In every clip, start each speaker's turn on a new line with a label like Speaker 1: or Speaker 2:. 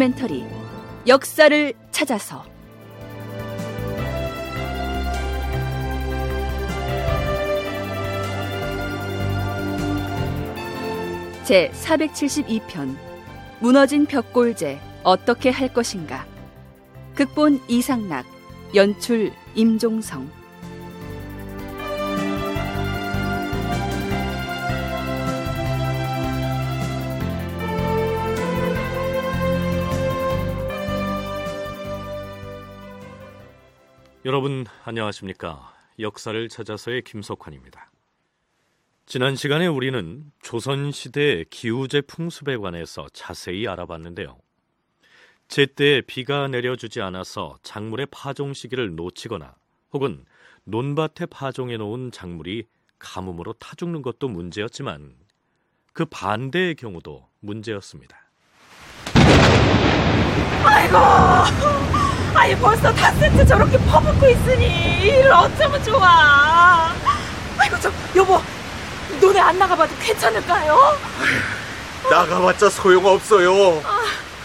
Speaker 1: 다큐멘터리 역사를 찾아서. 제 472편 무너진 벽골제 어떻게 할 것인가? 극본 이상락 연출 임종성
Speaker 2: 여러분 안녕하십니까? 역사를 찾아서의 김석환입니다. 지난 시간에 우리는 조선 시대 기우제 풍습에 관해서 자세히 알아봤는데요. 제때 비가 내려주지 않아서 작물의 파종 시기를 놓치거나 혹은 논밭에 파종해 놓은 작물이 가뭄으로 타 죽는 것도 문제였지만 그 반대의 경우도 문제였습니다.
Speaker 3: 아이고, 아니 벌써 다 세트 저렇게 퍼붓고 있으니 이를 어쩌면 좋아. 아이고 저 여보, 너네 안 나가봐도 괜찮을까요?
Speaker 4: 나가봤자 소용없어요.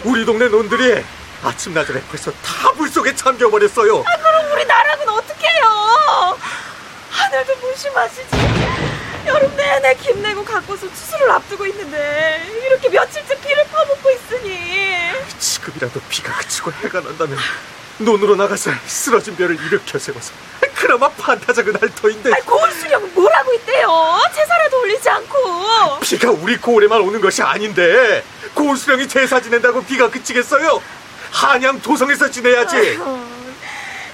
Speaker 4: 우리 동네 논들이 아침 나절에 벌써 다 물속에 잠겨버렸어요.
Speaker 3: 아, 그럼 우리 나락은 어떡해요? 하늘도 무심하시지. 여름 내내 김 내고 갖고서 추수를 앞두고 있는데 이렇게 며칠째 비를 퍼붓고 있으니
Speaker 4: 지금이라도 비가 그치고 해가 난다면 논으로 나가서 쓰러진 벼를 일으켜 세워서 그나마 판타작은 할 터인데
Speaker 3: 아이, 고을 수령은 뭘 하고 있대요? 제사라도 올리지 않고
Speaker 4: 비가 우리 고을에만 오는 것이 아닌데 고을 수령이 제사 지낸다고 비가 그치겠어요? 한양 도성에서 지내야지.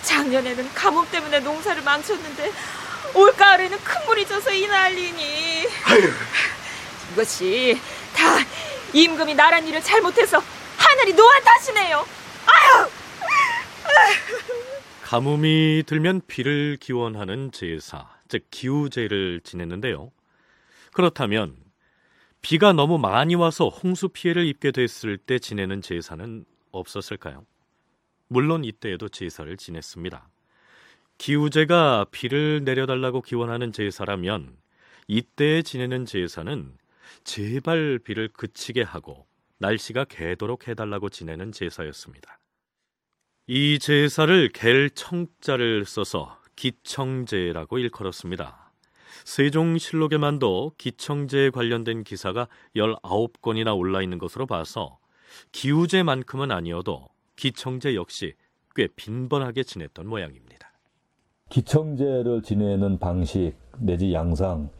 Speaker 3: 작년에는 가뭄 때문에 농사를 망쳤는데 올가을에는 큰 물이 져서 이 난리니
Speaker 4: 아유,
Speaker 3: 이것이 다 임금이 나랏일을 잘못해서 하늘이 노한 탓이네요. 아유,
Speaker 2: 가뭄이 들면 비를 기원하는 제사, 즉 기우제를 지냈는데요. 그렇다면 비가 너무 많이 와서 홍수 피해를 입게 됐을 때 지내는 제사는 없었을까요? 물론 이때에도 제사를 지냈습니다. 기우제가 비를 내려달라고 기원하는 제사라면 이때에 지내는 제사는 제발 비를 그치게 하고 날씨가 개도록 해달라고 지내는 제사였습니다. 이 제사를 갤 청자를 써서 기청제라고 일컬었습니다. 세종실록에만도 기청제에 관련된 기사가 19건이나 올라 있는 것으로 봐서 기우제만큼은 아니어도 기청제 역시 꽤 빈번하게 지냈던 모양입니다.
Speaker 5: 기청제를 지내는 방식 내지 양상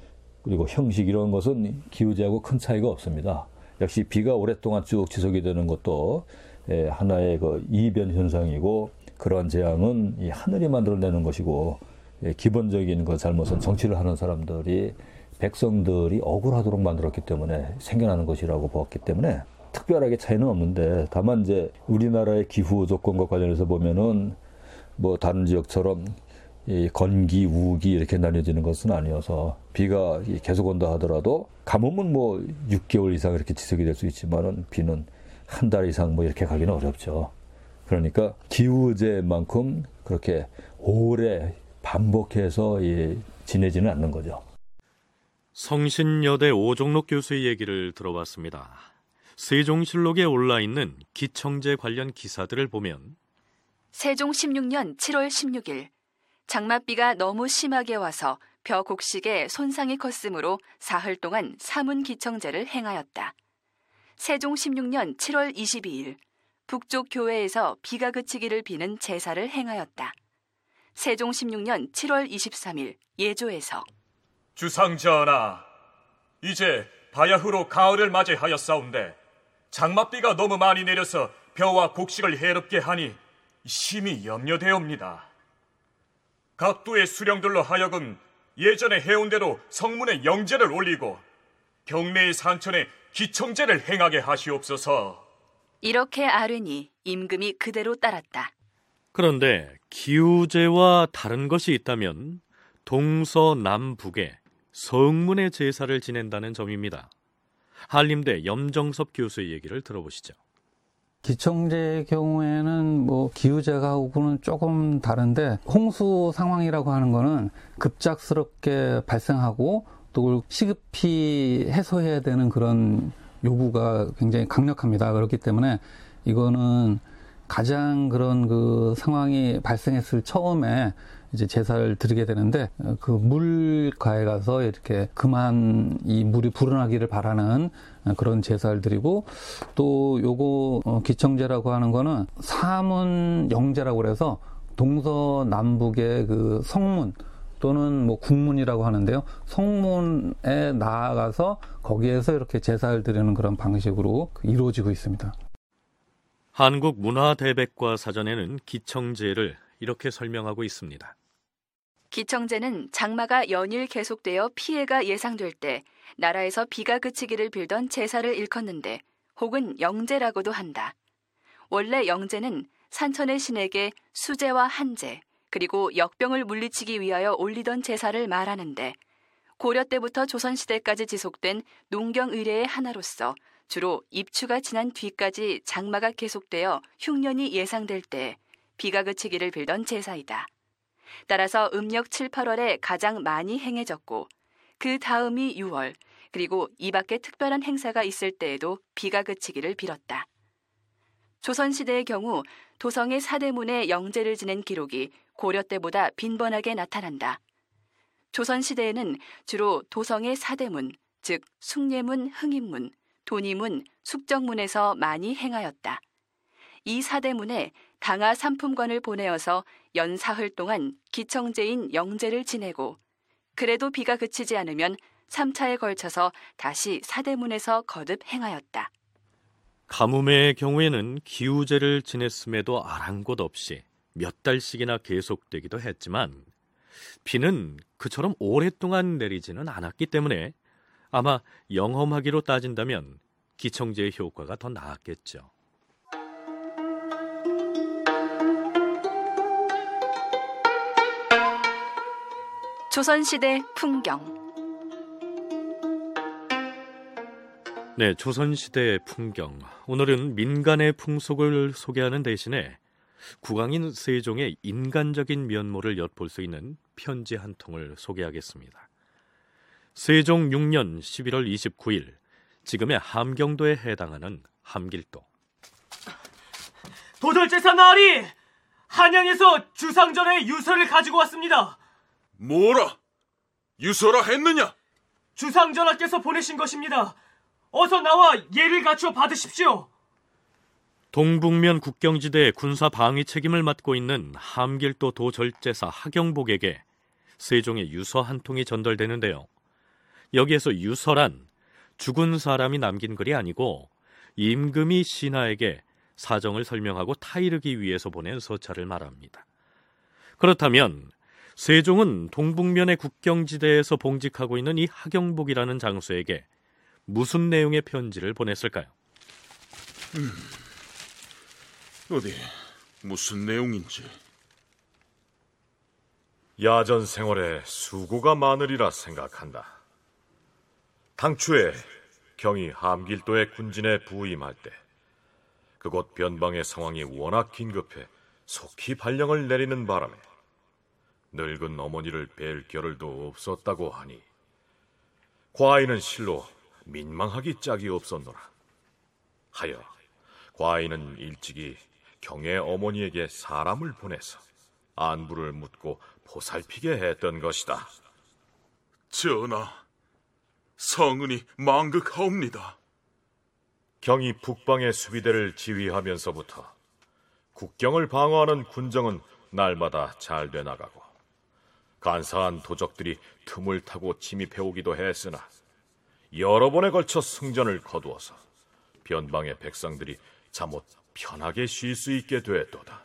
Speaker 5: 그리고 형식 이런 것은 기후제하고 큰 차이가 없습니다. 역시 비가 오랫동안 쭉 지속이 되는 것도 예, 하나의 그 이변 현상이고 그러한 재앙은 이 하늘이 만들어내는 것이고 예, 기본적인 그 잘못은 정치를 하는 사람들이 백성들이 억울하도록 만들었기 때문에 생겨나는 것이라고 보았기 때문에 특별하게 차이는 없는데 다만 이제 우리나라의 기후 조건과 관련해서 보면은 뭐 다른 지역처럼 이 건기, 우기 이렇게 나뉘어지는 것은 아니어서 비가 계속 온다 하더라도 가뭄은 뭐 6개월 이상 이렇게 지속이 될 수 있지만은 비는 한 달 이상 뭐 이렇게 가기는 어렵죠. 그러니까 기후제만큼 그렇게 오래 반복해서 이 지내지는 않는 거죠.
Speaker 2: 성신여대 오종록 교수의 얘기를 들어봤습니다. 세종실록에 올라 있는 기청제 관련 기사들을 보면
Speaker 1: 세종 16년 7월 16일 장맛비가 너무 심하게 와서 벼 곡식에 손상이 컸으므로 사흘 동안 사문 기청제를 행하였다. 세종 16년 7월 22일 북쪽 교회에서 비가 그치기를 비는 제사를 행하였다. 세종 16년 7월 23일 예조에서
Speaker 6: 주상전하, 이제 바야흐로 가을을 맞이하였사온데 장맛비가 너무 많이 내려서 벼와 곡식을 해롭게 하니 심히 염려되옵니다. 각도의 수령들로 하여금 예전에 해온 대로 성문에 영제를 올리고 경내의 산천에 기청제를 행하게 하시옵소서.
Speaker 1: 이렇게 아뢰니 임금이 그대로 따랐다.
Speaker 2: 그런데 기우제와 다른 것이 있다면 동서남북에 성문의 제사를 지낸다는 점입니다. 한림대 염정섭 교수의 얘기를 들어보시죠.
Speaker 7: 기청제의 경우에는 뭐 기후제하고는 조금 다른데 홍수 상황이라고 하는 거는 급작스럽게 발생하고 또 시급히 해소해야 되는 그런 요구가 굉장히 강력합니다. 그렇기 때문에 이거는 가장 그런 그 상황이 발생했을 처음에 이제 제사를 드리게 되는데 어, 그 물가에 가서 이렇게 그만 이 물이 불어나기를 바라는 어, 그런 제사를 드리고 또 요거 어, 기청제라고 하는 거는 사문 영제라고 그래서 동서남북의 그 성문 또는 뭐 국문이라고 하는데요. 성문에 나아가서 거기에서 이렇게 제사를 드리는 그런 방식으로 이루어지고 있습니다.
Speaker 2: 한국문화대백과 사전에는 기청제를 이렇게 설명하고 있습니다.
Speaker 1: 기청제는 장마가 연일 계속되어 피해가 예상될 때 나라에서 비가 그치기를 빌던 제사를 일컫는데 혹은 영제라고도 한다. 원래 영제는 산천의 신에게 수제와 한제 그리고 역병을 물리치기 위하여 올리던 제사를 말하는데 고려 때부터 조선 시대까지 지속된 농경 의례의 하나로서 주로 입추가 지난 뒤까지 장마가 계속되어 흉년이 예상될 때 비가 그치기를 빌던 제사이다. 따라서 음력 7, 8월에 가장 많이 행해졌고 그 다음이 6월 그리고 이 밖에 특별한 행사가 있을 때에도 비가 그치기를 빌었다. 조선시대의 경우 도성의 사대문에 영제를 지낸 기록이 고려 때보다 빈번하게 나타난다. 조선시대에는 주로 도성의 사대문, 즉 숭례문, 흥인문, 돈이문, 숙정문에서 많이 행하였다. 이 사대문에 당하 삼품관을 보내어서 연 사흘 동안 기청제인 영제를 지내고 그래도 비가 그치지 않으면 3차에 걸쳐서 다시 사대문에서 거듭 행하였다.
Speaker 2: 가뭄의 경우에는 기우제를 지냈음에도 아랑곳 없이 몇 달씩이나 계속되기도 했지만 비는 그처럼 오랫동안 내리지는 않았기 때문에 아마 영험하기로 따진다면 기청제의 효과가 더 나았겠죠.
Speaker 1: 조선시대 풍경
Speaker 2: 네, 조선시대의 풍경. 오늘은 민간의 풍속을 소개하는 대신에 국왕인 세종의 인간적인 면모를 엿볼 수 있는 편지 한 통을 소개하겠습니다. 세종 6년 11월 29일, 지금의 함경도에 해당하는 함길도.
Speaker 8: 도절제사 나으리 한양에서 주상전의 유서를 가지고 왔습니다.
Speaker 9: 뭐라? 유서라 했느냐?
Speaker 8: 주상전하께서 보내신 것입니다. 어서 나와 예를 갖추어 받으십시오.
Speaker 2: 동북면 국경지대 군사 방위 책임을 맡고 있는 함길도 도절제사 하경복에게 세종의 유서 한 통이 전달되는데요. 여기에서 유서란 죽은 사람이 남긴 글이 아니고 임금이 신하에게 사정을 설명하고 타이르기 위해서 보낸 서찰을 말합니다. 그렇다면 세종은 동북면의 국경지대에서 봉직하고 있는 이 하경복이라는 장수에게 무슨 내용의 편지를 보냈을까요?
Speaker 9: 음, 어디 무슨 내용인지
Speaker 4: 야전 생활에 수고가 많으리라 생각한다. 당초에 경이 함길도의 군진에 부임할 때 그곳 변방의 상황이 워낙 긴급해 속히 발령을 내리는 바람에 늙은 어머니를 뵐 겨를도 없었다고 하니 과인은 실로 민망하기 짝이 없었노라. 하여 과인은 일찍이 경의 어머니에게 사람을 보내서 안부를 묻고 보살피게 했던 것이다.
Speaker 9: 전하, 성은이 망극하옵니다.
Speaker 4: 경이 북방의 수비대를 지휘하면서부터 국경을 방어하는 군정은 날마다 잘 돼 나가고 간사한 도적들이 틈을 타고 침입해 오기도 했으나 여러 번에 걸쳐 승전을 거두어서 변방의 백성들이 잠옷 편하게 쉴 수 있게 되었도다.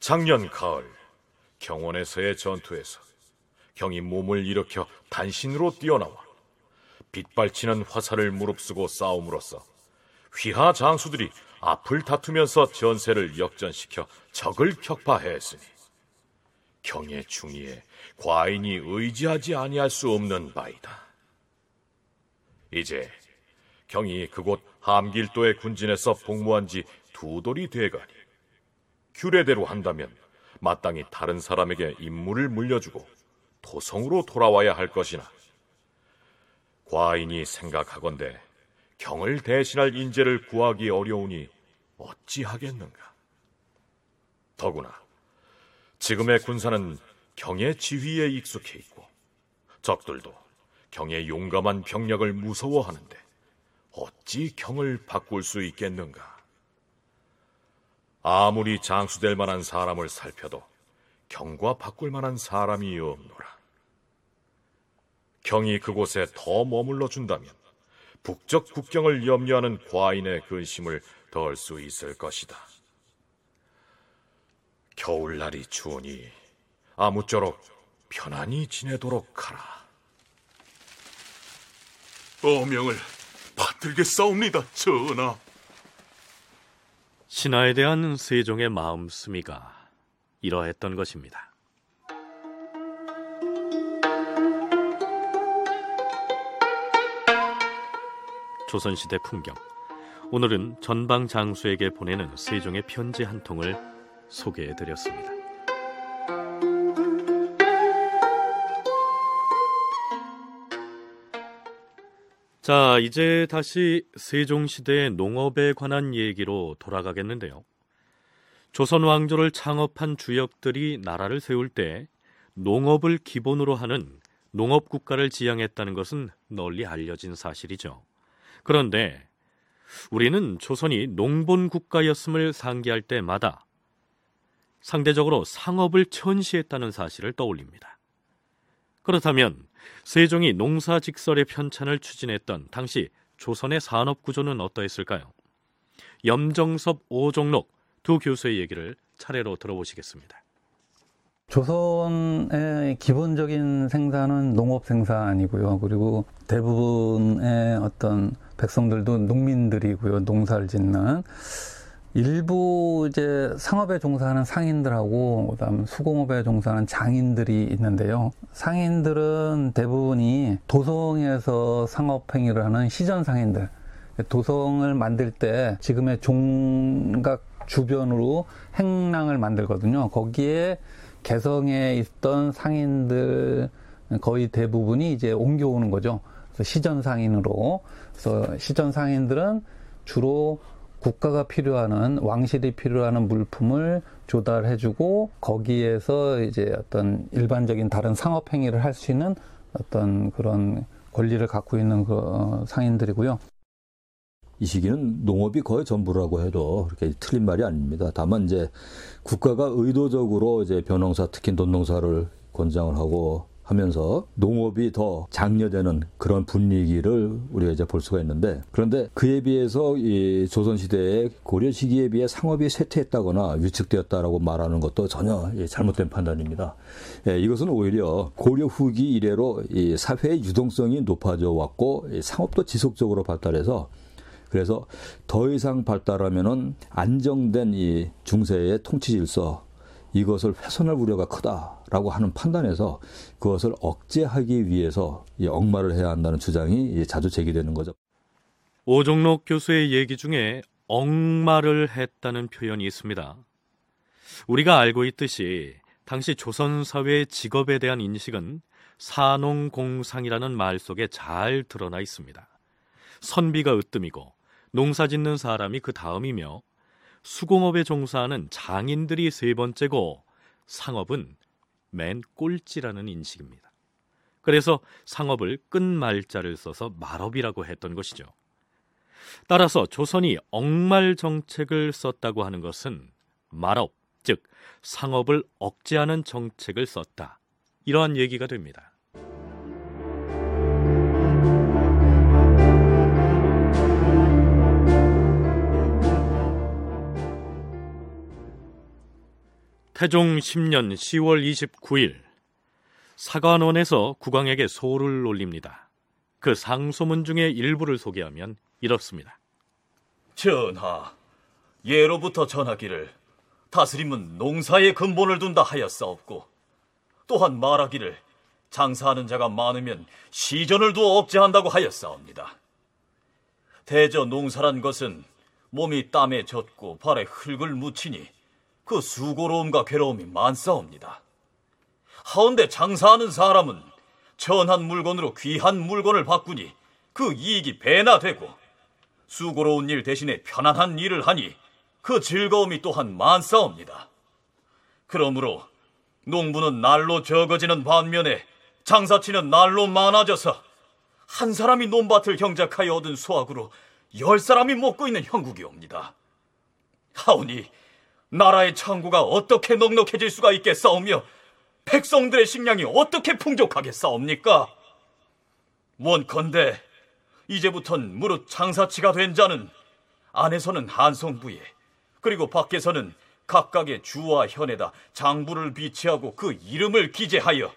Speaker 4: 작년 가을 경원에서의 전투에서 경이 몸을 일으켜 단신으로 뛰어나와 빗발치는 화살을 무릅쓰고 싸움으로써 휘하 장수들이 앞을 다투면서 전세를 역전시켜 적을 격파했으니 경의 중위에 과인이 의지하지 아니할 수 없는 바이다. 이제 경이 그곳 함길도의 군진에서 복무한 지 두 돌이 돼가니 규례대로 한다면 마땅히 다른 사람에게 임무를 물려주고 도성으로 돌아와야 할 것이나 과인이 생각하건대 경을 대신할 인재를 구하기 어려우니 어찌하겠는가? 더구나 지금의 군사는 경의 지휘에 익숙해 있고 적들도 경의 용감한 병력을 무서워하는데 어찌 경을 바꿀 수 있겠는가? 아무리 장수될 만한 사람을 살펴도 경과 바꿀 만한 사람이 없노라. 경이 그곳에 더 머물러 준다면 북적 국경을 염려하는 과인의 근심을 덜 수 있을 것이다. 겨울날이 추우니 아무쪼록 편안히 지내도록 하라.
Speaker 9: 어명을 받들겠사옵니다, 전하.
Speaker 2: 신하에 대한 세종의 마음씀이가 이러했던 것입니다. 조선시대 풍경. 오늘은 전방 장수에게 보내는 세종의 편지 한 통을 소개해 드렸습니다. 자, 이제 다시 세종시대의 농업에 관한 얘기로 돌아가겠는데요. 조선 왕조를 창업한 주역들이 나라를 세울 때 농업을 기본으로 하는 농업 국가를 지향했다는 것은 널리 알려진 사실이죠. 그런데 우리는 조선이 농본 국가였음을 상기할 때마다 상대적으로 상업을 천시했다는 사실을 떠올립니다. 그렇다면 세종이 농사 직설의 편찬을 추진했던 당시 조선의 산업 구조는 어떠했을까요? 염정섭, 오종록 두 교수의 얘기를 차례로 들어보시겠습니다.
Speaker 7: 조선의 기본적인 생산은 농업 생산이고요. 그리고 대부분의 어떤 백성들도 농민들이고요. 농사를 짓는 일부 이제 상업에 종사하는 상인들하고 그다음 수공업에 종사하는 장인들이 있는데요. 상인들은 대부분이 도성에서 상업 행위를 하는 시전 상인들. 도성을 만들 때 지금의 종각 주변으로 행랑을 만들거든요. 거기에 개성에 있던 상인들 거의 대부분이 이제 옮겨오는 거죠. 시전 상인으로. 그래서 시전 상인들은 주로 국가가 필요하는 왕실이 필요하는 물품을 조달해주고 거기에서 이제 어떤 일반적인 다른 상업 행위를 할 수 있는 어떤 그런 권리를 갖고 있는 그 어, 상인들이고요.
Speaker 5: 이 시기는 농업이 거의 전부라고 해도 그렇게 틀린 말이 아닙니다. 다만 이제 국가가 의도적으로 이제 벼농사 특히 논농사를 권장을 하고 하면서 농업이 더 장려되는 그런 분위기를 우리가 이제 볼 수가 있는데 그런데 그에 비해서 이 조선 시대의 고려 시기에 비해 상업이 쇠퇴했다거나 위축되었다라고 말하는 것도 전혀 잘못된 판단입니다. 예, 이것은 오히려 고려 후기 이래로 이 사회의 유동성이 높아져 왔고 상업도 지속적으로 발달해서 그래서 더 이상 발달하면은 안정된 이 중세의 통치 질서 이것을 훼손할 우려가 크다라고 하는 판단에서 그것을 억제하기 위해서 억마를 해야 한다는 주장이 자주 제기되는 거죠.
Speaker 2: 오종록 교수의 얘기 중에 억마를 했다는 표현이 있습니다. 우리가 알고 있듯이 당시 조선 사회의 직업에 대한 인식은 사농공상이라는 말 속에 잘 드러나 있습니다. 선비가 으뜸이고 농사 짓는 사람이 그 다음이며 수공업에 종사하는 장인들이 세 번째고 상업은 맨 꼴찌라는 인식입니다. 그래서 상업을 끝말자를 써서 말업이라고 했던 것이죠. 따라서 조선이 억말 정책을 썼다고 하는 것은 말업, 즉 상업을 억제하는 정책을 썼다. 이러한 얘기가 됩니다. 태종 10년 10월 29일 사관원에서 국왕에게 소를 올립니다. 그 상소문 중에 일부를 소개하면 이렇습니다.
Speaker 10: 전하, 예로부터 전하기를 다스림은 농사에 근본을 둔다 하였사옵고 또한 말하기를 장사하는 자가 많으면 시전을 두어 억제한다고 하였사옵니다. 대저 농사란 것은 몸이 땀에 젖고 발에 흙을 묻히니 그 수고로움과 괴로움이 많사옵니다. 하운데 장사하는 사람은 천한 물건으로 귀한 물건을 바꾸니 그 이익이 배나 되고 수고로운 일 대신에 편안한 일을 하니 그 즐거움이 또한 많사옵니다. 그러므로 농부는 날로 적어지는 반면에 장사치는 날로 많아져서 한 사람이 논밭을 경작하여 얻은 수확으로 열 사람이 먹고 있는 형국이옵니다. 하오니 나라의 창고가 어떻게 넉넉해질 수가 있겠사오며 백성들의 식량이 어떻게 풍족하겠사옵니까? 원컨대 이제부턴 무릇 장사치가 된 자는 안에서는 한성부에 그리고 밖에서는 각각의 주와 현에다 장부를 비치하고 그 이름을 기재하여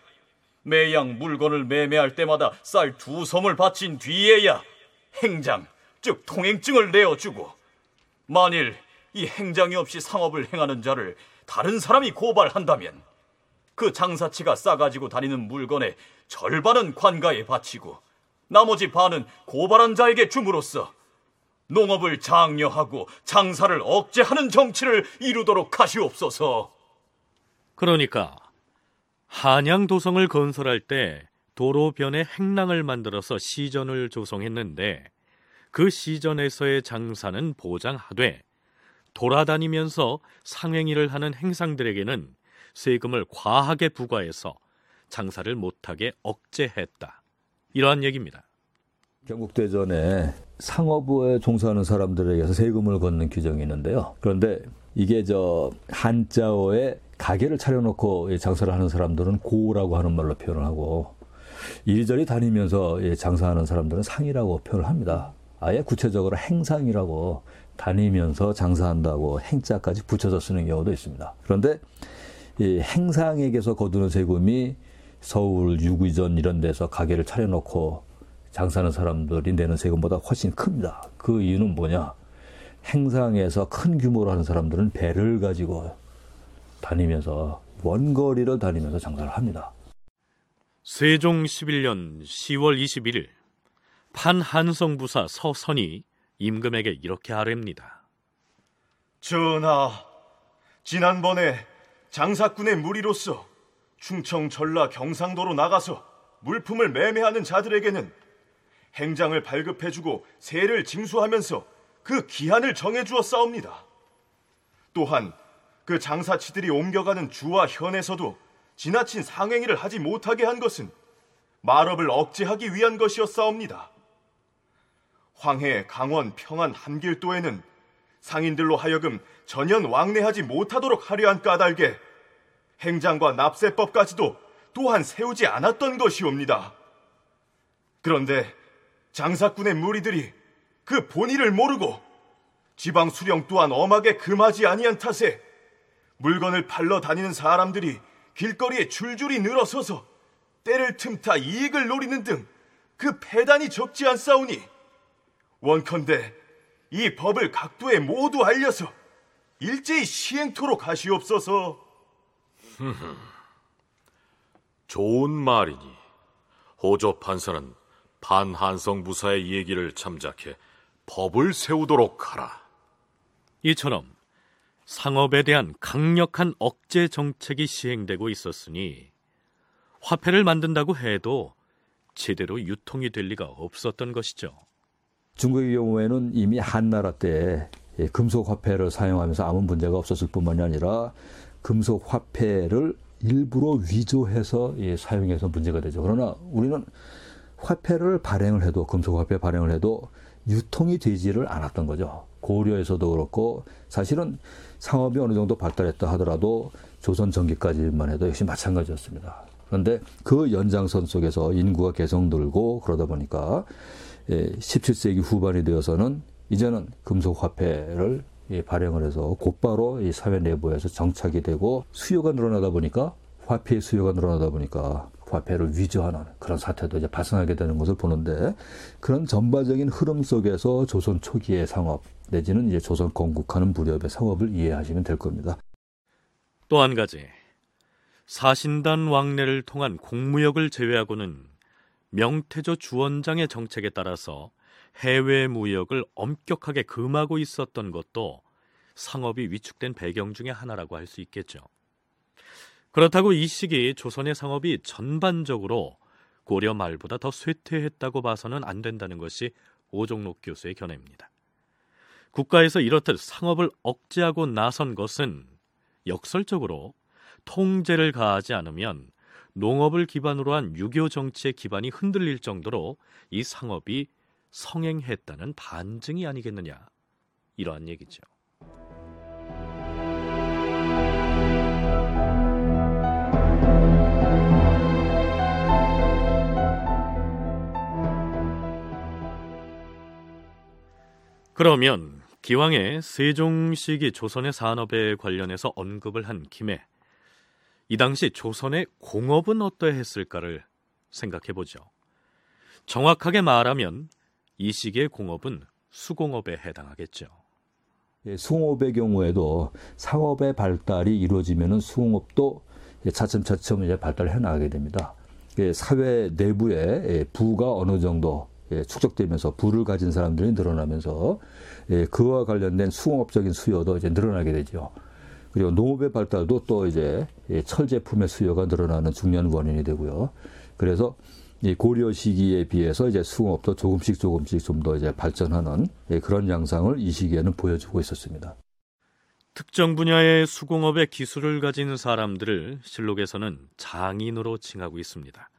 Speaker 10: 매양 물건을 매매할 때마다 쌀 두 섬을 바친 뒤에야 행장, 즉 통행증을 내어주고 만일 이 행장이 없이 상업을 행하는 자를 다른 사람이 고발한다면 그 장사치가 싸가지고 다니는 물건의 절반은 관가에 바치고 나머지 반은 고발한 자에게 줌으로써 농업을 장려하고 장사를 억제하는 정치를 이루도록 하시옵소서.
Speaker 2: 그러니까 한양 도성을 건설할 때 도로변에 행랑을 만들어서 시전을 조성했는데 그 시전에서의 장사는 보장하되 돌아다니면서 상행위를 하는 행상들에게는 세금을 과하게 부과해서 장사를 못하게 억제했다. 이러한 얘기입니다.
Speaker 5: 경국대전에 상업부에 종사하는 사람들에게서 세금을 걷는 규정이 있는데요. 그런데 이게 저 한자어에 가게를 차려놓고 장사를 하는 사람들은 고라고 하는 말로 표현을 하고 이리저리 다니면서 장사하는 사람들은 상이라고 표현을 합니다. 아예 구체적으로 행상이라고 다니면서 장사한다고 행자까지 붙여서 쓰는 경우도 있습니다. 그런데 이 행상에게서 거두는 세금이 서울 유구전 이런 데서 가게를 차려놓고 장사하는 사람들이 내는 세금보다 훨씬 큽니다. 그 이유는 뭐냐? 행상에서 큰 규모로 하는 사람들은 배를 가지고 다니면서 원거리를 다니면서 장사를 합니다.
Speaker 2: 세종 11년 10월 21일 판한성 부사 서선이 임금에게 이렇게 아뢰입니다.
Speaker 11: 전하, 지난번에 장사꾼의 무리로서 충청 전라 경상도로 나가서 물품을 매매하는 자들에게는 행장을 발급해주고 세를 징수하면서 그 기한을 정해주어 싸웁니다. 또한 그 장사치들이 옮겨가는 주와 현에서도 지나친 상행위를 하지 못하게 한 것은 말업을 억제하기 위한 것이었사옵니다. 황해, 강원, 평안, 함길도에는 상인들로 하여금 전연 왕래하지 못하도록 하려 한 까닭에 행장과 납세법까지도 또한 세우지 않았던 것이옵니다. 그런데 장사꾼의 무리들이 그 본의를 모르고 지방 수령 또한 엄하게 금하지 아니한 탓에 물건을 팔러 다니는 사람들이 길거리에 줄줄이 늘어서서 때를 틈타 이익을 노리는 등 그 패단이 적지 않사오니 원컨대 이 법을 각도에 모두 알려서 일제히 시행토록 하시옵소서.
Speaker 4: 좋은 말이니 호조 판사는 반한성 부사의 얘기를 참작해 법을 세우도록 하라.
Speaker 2: 이처럼 상업에 대한 강력한 억제 정책이 시행되고 있었으니 화폐를 만든다고 해도 제대로 유통이 될 리가 없었던 것이죠.
Speaker 5: 중국의 경우에는 이미 한나라 때 금속 화폐를 사용하면서 아무 문제가 없었을 뿐만이 아니라 금속 화폐를 일부러 위조해서 사용해서 문제가 되죠. 그러나 우리는 화폐를 발행을 해도 금속 화폐 발행을 해도 유통이 되지를 않았던 거죠. 고려에서도 그렇고 사실은 상업이 어느 정도 발달했다 하더라도 조선 전기까지만 해도 역시 마찬가지였습니다. 그런데 그 연장선 속에서 인구가 계속 늘고 그러다 보니까 17세기 예, 후반이 되어서는 이제는 금속 화폐를 발행을 해서 곧바로 이 사회 내부에서 정착이 되고 수요가 늘어나다 보니까 화폐의 수요가 늘어나다 보니까 화폐를 위조하는 그런 사태도 이제 발생하게 되는 것을 보는데 그런 전반적인 흐름 속에서 조선 초기의 상업 내지는 이제 조선 건국하는 무렵의 상업을 이해하시면 될 겁니다.
Speaker 2: 또 한 가지 사신단 왕래를 통한 공무역을 제외하고는 명태조 주원장의 정책에 따라서 해외 무역을 엄격하게 금하고 있었던 것도 상업이 위축된 배경 중의 하나라고 할 수 있겠죠. 그렇다고 이 시기 조선의 상업이 전반적으로 고려 말보다 더 쇠퇴했다고 봐서는 안 된다는 것이 오종록 교수의 견해입니다. 국가에서 이렇듯 상업을 억제하고 나선 것은 역설적으로 통제를 가하지 않으면 농업을 기반으로 한 유교 정치의 기반이 흔들릴 정도로 이 상업이 성행했다는 반증이 아니겠느냐 이러한 얘기죠. 그러면 기왕에 세종시기 조선의 산업에 관련해서 언급을 한 김에 이 당시 조선의 공업은 어떠했을까를 생각해 보죠. 정확하게 말하면 이 시기의 공업은 수공업에 해당하겠죠.
Speaker 5: 예, 수공업의 경우에도 상업의 발달이 이루어지면 수공업도 차츰차츰 이제 발달해 나가게 됩니다. 예, 사회 내부에 예, 부가 어느 정도 예, 축적되면서 부를 가진 사람들이 늘어나면서 예, 그와 관련된 수공업적인 수요도 이제 늘어나게 되죠. 그리고 농업의 발달도 또 이제 예, 철 제품의 수요가 늘어나는 중요한 원인이 되고요. 그래서 이 고려 시기에 비해서 이제 수공업도 조금씩 조금씩 좀 더 이제 발전하는 예, 그런 양상을 이 시기에는 보여주고 있었습니다.
Speaker 2: 특정 분야의 수공업의 기술을 가진 사람들을 실록에서는 장인으로 칭하고 있습니다.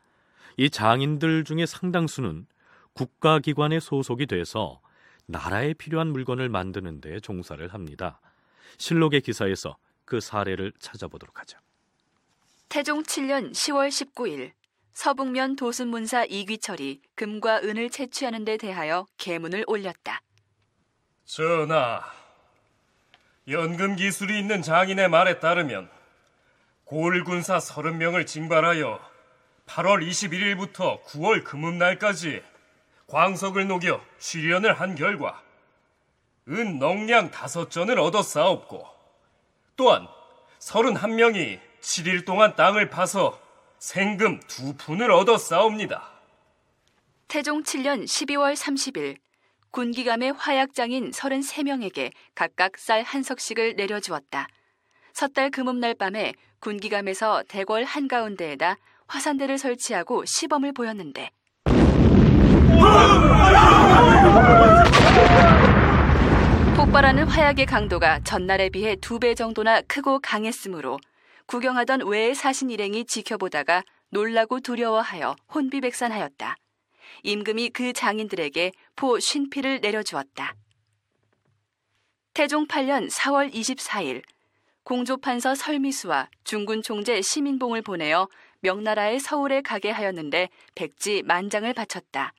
Speaker 2: 이 장인들 중에 상당수는 국가기관에 소속이 돼서 나라에 필요한 물건을 만드는 데 종사를 합니다. 실록의 기사에서 그 사례를 찾아보도록 하죠.
Speaker 1: 태종 7년 10월 19일 서북면 도순문사 이귀철이 금과 은을 채취하는 데 대하여 계문을 올렸다.
Speaker 6: 전하, 연금 기술이 있는 장인의 말에 따르면 고을군사 30명을 징발하여 8월 21일부터 9월 금음날까지 광석을 녹여 시련을 한 결과 은 넉량 다섯 전을 얻어 싸웠고 또한 31명이 7일 동안 땅을 파서 생금 두 푼을 얻어 싸웁니다.
Speaker 1: 태종 7년 12월 30일 군기감의 화약장인 33명에게 각각 쌀 한 석씩을 내려주었다. 섣달 금음날 밤에 군기감에서 대궐 한가운데에다 화산대를 설치하고 시범을 보였는데 폭발하는 화약의 강도가 전날에 비해 두 배 정도나 크고 강했으므로 구경하던 외의 사신 일행이 지켜보다가 놀라고 두려워하여 혼비백산하였다. 임금이 그 장인들에게 포 쉰피를 내려주었다. 태종 8년 4월 24일 공조판서 설미수와 중군 총재 시민봉을 보내어 명나라의 서울에 가게 하였는데 백지 만장을 바쳤다.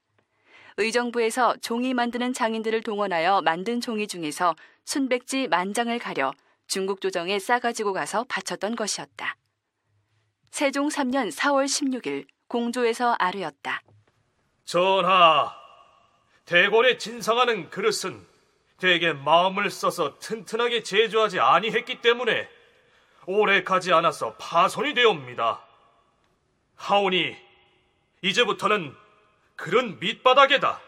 Speaker 1: 의정부에서 종이 만드는 장인들을 동원하여 만든 종이 중에서 순백지 만장을 가려 중국 조정에 싸가지고 가서 바쳤던 것이었다. 세종 3년 4월 16일 공조에서 아뢰었다.
Speaker 10: 전하, 대궐에 진상하는 그릇은 대개 마음을 써서 튼튼하게 제조하지 아니했기 때문에 오래 가지 않아서 파손이 되옵니다. 하오니 이제부터는 그런 밑바닥에다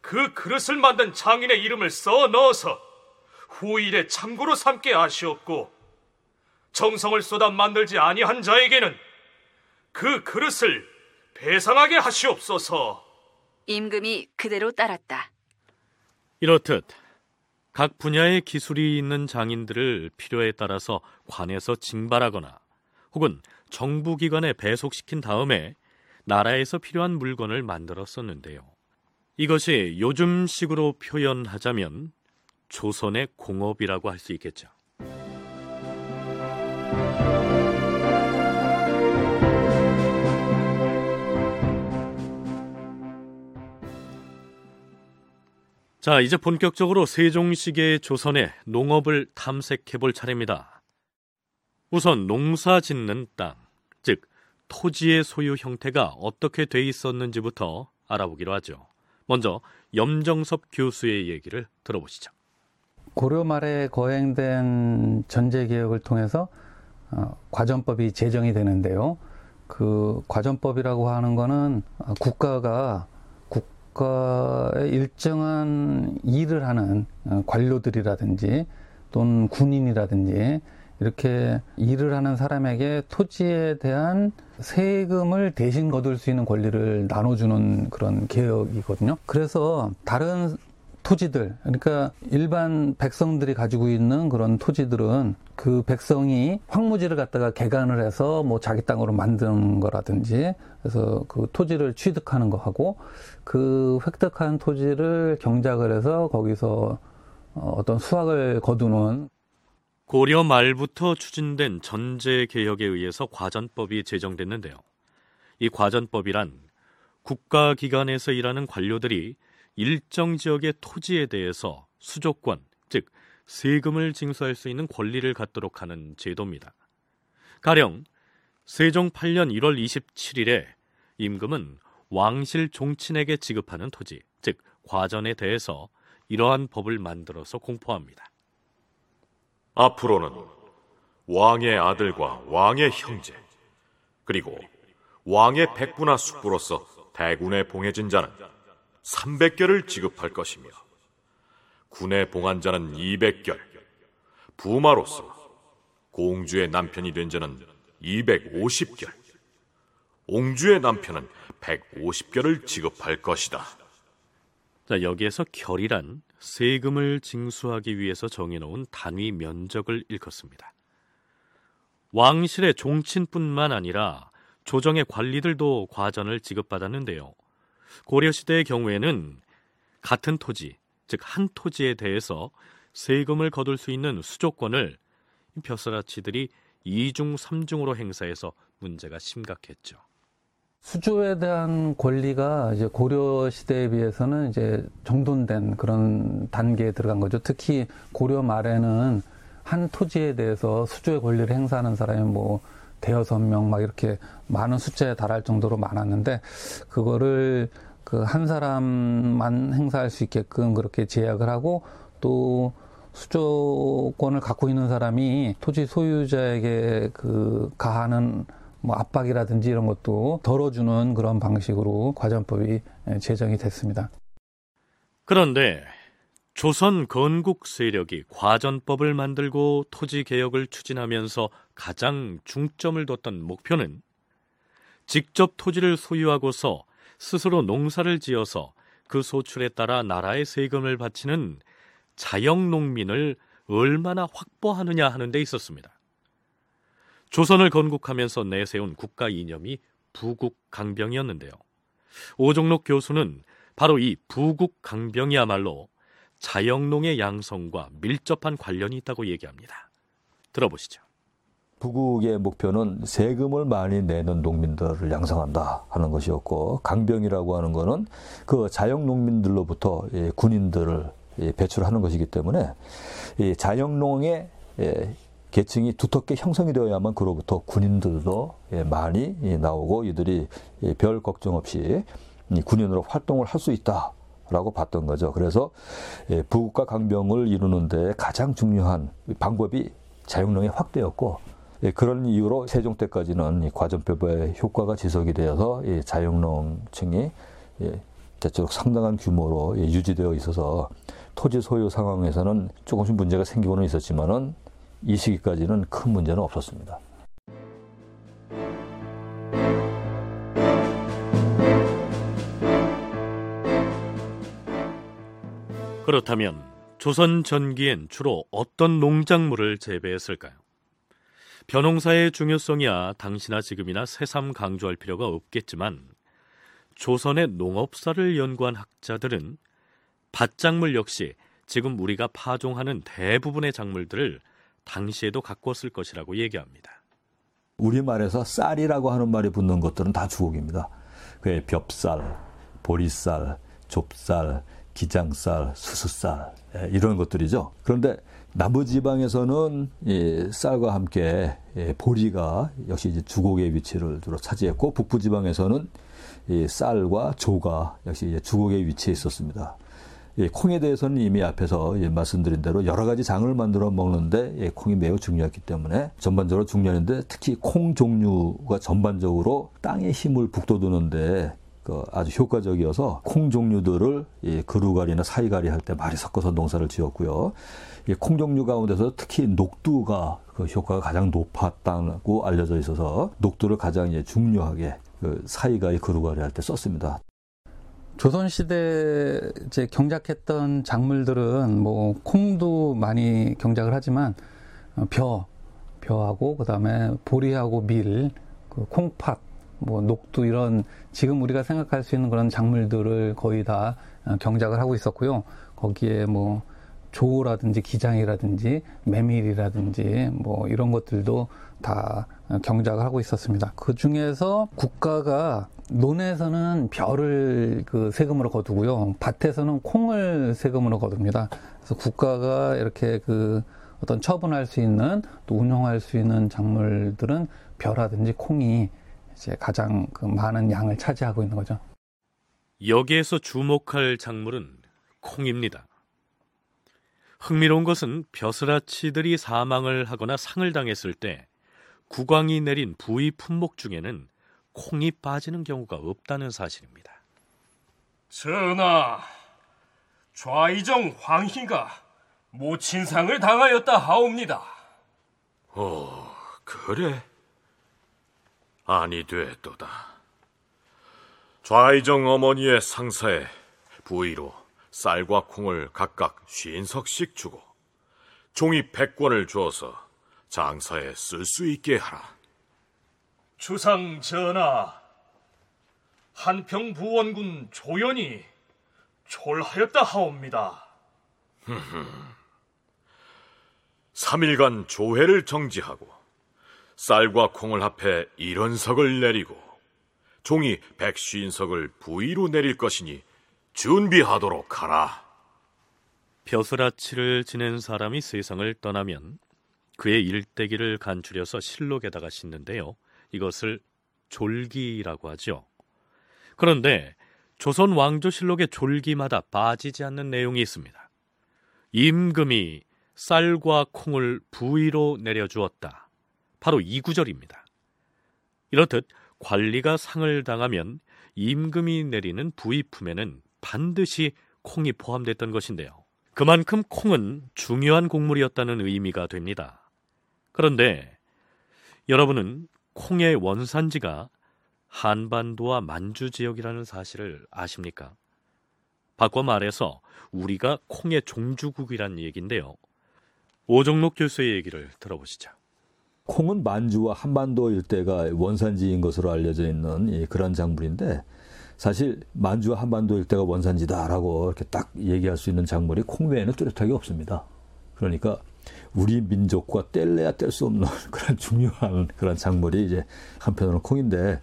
Speaker 10: 그 그릇을 만든 장인의 이름을 써 넣어서 후일에 참고로 삼게 하시옵고 정성을 쏟아 만들지 아니한 자에게는 그 그릇을 배상하게 하시옵소서.
Speaker 1: 임금이 그대로 따랐다.
Speaker 2: 이렇듯 각 분야의 기술이 있는 장인들을 필요에 따라서 관에서 징발하거나 혹은 정부 기관에 배속시킨 다음에 나라에서 필요한 물건을 만들었었는데요. 이것이 요즘식으로 표현하자면 조선의 공업이라고 할 수 있겠죠. 자, 이제 본격적으로 세종시기의 조선의 농업을 탐색해 볼 차례입니다. 우선 농사 짓는 땅, 즉 토지의 소유 형태가 어떻게 돼 있었는지부터 알아보기로 하죠. 먼저 염정섭 교수의 얘기를 들어보시죠.
Speaker 7: 고려 말에 거행된 전제 개혁을 통해서 어, 과전법이 제정이 되는데요. 그 과전법이라고 하는 거는 국가가 국가의 일정한 일을 하는 어, 관료들이라든지 또는 군인이라든지 이렇게 일을 하는 사람에게 토지에 대한 세금을 대신 거둘 수 있는 권리를 나눠주는 그런 개혁이거든요. 그래서 다른 토지들, 그러니까 일반 백성들이 가지고 있는 그런 토지들은 그 백성이 황무지를 갖다가 개간을 해서 뭐 자기 땅으로 만든 거라든지 그래서 그 토지를 취득하는 거 하고 그 획득한 토지를 경작을 해서 거기서 어, 어떤 수확을 거두는
Speaker 2: 고려 말부터 추진된 전제 개혁에 의해서 과전법이 제정됐는데요. 이 과전법이란 국가 기관에서 일하는 관료들이 일정 지역의 토지에 대해서 수조권, 즉 세금을 징수할 수 있는 권리를 갖도록 하는 제도입니다. 가령 세종 8년 1월 27일에 임금은 왕실 종친에게 지급하는 토지, 즉 과전에 대해서 이러한 법을 만들어서 공포합니다.
Speaker 4: 앞으로는 왕의 아들과 왕의 형제, 그리고 왕의 백부나 숙부로서 대군에 봉해진 자는 300결을 지급할 것이며 군에 봉한 자는 200결, 부마로서 공주의 남편이 된 자는 250결, 옹주의 남편은 150결을 지급할 것이다.
Speaker 2: 자, 여기에서 결이란 세금을 징수하기 위해서 정해놓은 단위 면적을 일컫습니다. 왕실의 종친뿐만 아니라 조정의 관리들도 과전을 지급받았는데요. 고려 시대의 경우에는 같은 토지, 즉 한 토지에 대해서 세금을 거둘 수 있는 수조권을 벼슬아치들이 이중삼중으로 행사해서 문제가 심각했죠.
Speaker 7: 수조에 대한 권리가 이제 고려 시대에 비해서는 이제 정돈된 그런 단계에 들어간 거죠. 특히 고려 말에는 한 토지에 대해서 수조의 권리를 행사하는 사람이 뭐 대여섯 명 막 이렇게 많은 숫자에 달할 정도로 많았는데 그거를 그 한 사람만 행사할 수 있게끔 그렇게 제약을 하고 또 수조권을 갖고 있는 사람이 토지 소유자에게 그 가하는 뭐 압박이라든지 이런 것도 덜어주는 그런 방식으로 과전법이 제정이 됐습니다.
Speaker 2: 그런데 조선 건국 세력이 과전법을 만들고 토지 개혁을 추진하면서 가장 중점을 뒀던 목표는 직접 토지를 소유하고서 스스로 농사를 지어서 그 소출에 따라 나라의 세금을 바치는 자영 농민을 얼마나 확보하느냐 하는 데 있었습니다. 조선을 건국하면서 내세운 국가 이념이 부국 강병이었는데요. 오종록 교수는 바로 이 부국 강병이야말로 자영농의 양성과 밀접한 관련이 있다고 얘기합니다. 들어보시죠.
Speaker 5: 부국의 목표는 세금을 많이 내는 농민들을 양성한다 하는 것이었고 강병이라고 하는 것은 그 자영 농민들로부터 군인들을 배출하는 것이기 때문에 자영농의 계층이 두텁게 형성이 되어야만 그로부터 군인들도 많이 나오고 이들이 별 걱정 없이 군인으로 활동을 할 수 있다. 라고 봤던 거죠. 그래서 부국과 강병을 이루는데 가장 중요한 방법이 자영농의 확대였고 그런 이유로 세종 때까지는 과전표부의 효과가 지속이 되어서 자영농층이 대체로 상당한 규모로 유지되어 있어서 토지 소유 상황에서는 조금씩 문제가 생기고는 있었지만은 이 시기까지는 큰 문제는 없었습니다.
Speaker 2: 그렇다면 조선 전기엔 주로 어떤 농작물을 재배했을까요? 벼농사의 중요성이야 당시나 지금이나 새삼 강조할 필요가 없겠지만 조선의 농업사를 연구한 학자들은 밭작물 역시 지금 우리가 파종하는 대부분의 작물들을 당시에도 가꿨을 것이라고 얘기합니다.
Speaker 5: 우리말에서 쌀이라고 하는 말이 붙는 것들은 다 주곡입니다. 그게 벽쌀, 보리쌀, 좁쌀, 기장쌀, 수수쌀 예, 이런 것들이죠. 그런데 남부지방에서는 쌀과 함께 예, 보리가 역시 주곡의 위치를 주로 차지했고 북부지방에서는 쌀과 조가 역시 주곡의 위치에 있었습니다. 예, 콩에 대해서는 이미 앞에서 예, 말씀드린 대로 여러 가지 장을 만들어 먹는데 예, 콩이 매우 중요했기 때문에 전반적으로 중요했는데 특히 콩 종류가 전반적으로 땅의 힘을 북돋우는데 그 아주 효과적이어서 콩 종류들을 이 그루가리나 사이가리 할 때 많이 섞어서 농사를 지었고요. 이 콩 종류 가운데서 특히 녹두가 그 효과가 가장 높았다고 알려져 있어서 녹두를 가장 중요하게 그 사이가리 그루가리 할 때 썼습니다.
Speaker 7: 조선시대 이제 경작했던 작물들은 뭐 콩도 많이 경작을 하지만 어, 벼, 벼하고 그다음에 보리하고 밀, 그 콩팥, 뭐 녹두 이런 지금 우리가 생각할 수 있는 그런 작물들을 거의 다 어, 경작을 하고 있었고요. 거기에 뭐 조라든지 기장이라든지 메밀이라든지 뭐 이런 것들도 다 경작을 하고 있었습니다. 그 중에서 국가가 논에서는 벼를 그 세금으로 거두고요. 밭에서는 콩을 세금으로 거둡니다. 그래서 국가가 이렇게 그 어떤 처분할 수 있는 또 운영할 수 있는 작물들은 벼라든지 콩이 이제 가장 그 많은 양을 차지하고 있는 거죠.
Speaker 2: 여기에서 주목할 작물은 콩입니다. 흥미로운 것은 벼슬아치들이 사망을 하거나 상을 당했을 때 국왕이 내린 부의 품목 중에는 콩이 빠지는 경우가 없다는 사실입니다.
Speaker 6: 전하, 좌이정 황희가 모친상을 당하였다 하옵니다.
Speaker 4: 어, 그래? 아니 되었도다. 좌이정 어머니의 상사에 부의로 쌀과 콩을 각각 쉰석씩 주고 종이 백권을 주어서 장사에 쓸 수 있게 하라.
Speaker 10: 주상 전하, 한평 부원군 조연이 졸하였다 하옵니다.
Speaker 4: 3일간 조회를 정지하고 쌀과 콩을 합해 일원석을 내리고 종이 백쉰 석을 부위로 내릴 것이니 준비하도록 하라.
Speaker 2: 벼슬아치를 지낸 사람이 세상을 떠나면 그의 일대기를 간추려서 실록에다가 싣는데요. 이것을 졸기라고 하죠. 그런데 조선 왕조 실록의 졸기마다 빠지지 않는 내용이 있습니다. 임금이 쌀과 콩을 부위로 내려주었다. 바로 이 구절입니다. 이렇듯 관리가 상을 당하면 임금이 내리는 부위품에는 반드시 콩이 포함됐던 것인데요. 그만큼 콩은 중요한 곡물이었다는 의미가 됩니다. 그런데 여러분은 콩의 원산지가 한반도와 만주 지역이라는 사실을 아십니까? 바꿔 말해서 우리가 콩의 종주국이란 얘기인데요. 오종록 교수의 얘기를 들어보시죠.
Speaker 5: 콩은 만주와 한반도 일대가 원산지인 것으로 알려져 있는 그런 작물인데 사실 만주와 한반도 일대가 원산지다라고 이렇게 딱 얘기할 수 있는 작물이 콩 외에는 뚜렷하게 없습니다. 그러니까 우리 민족과 뗄래야 뗄 수 없는 그런 중요한 그런 작물이 이제 한편으로는 콩인데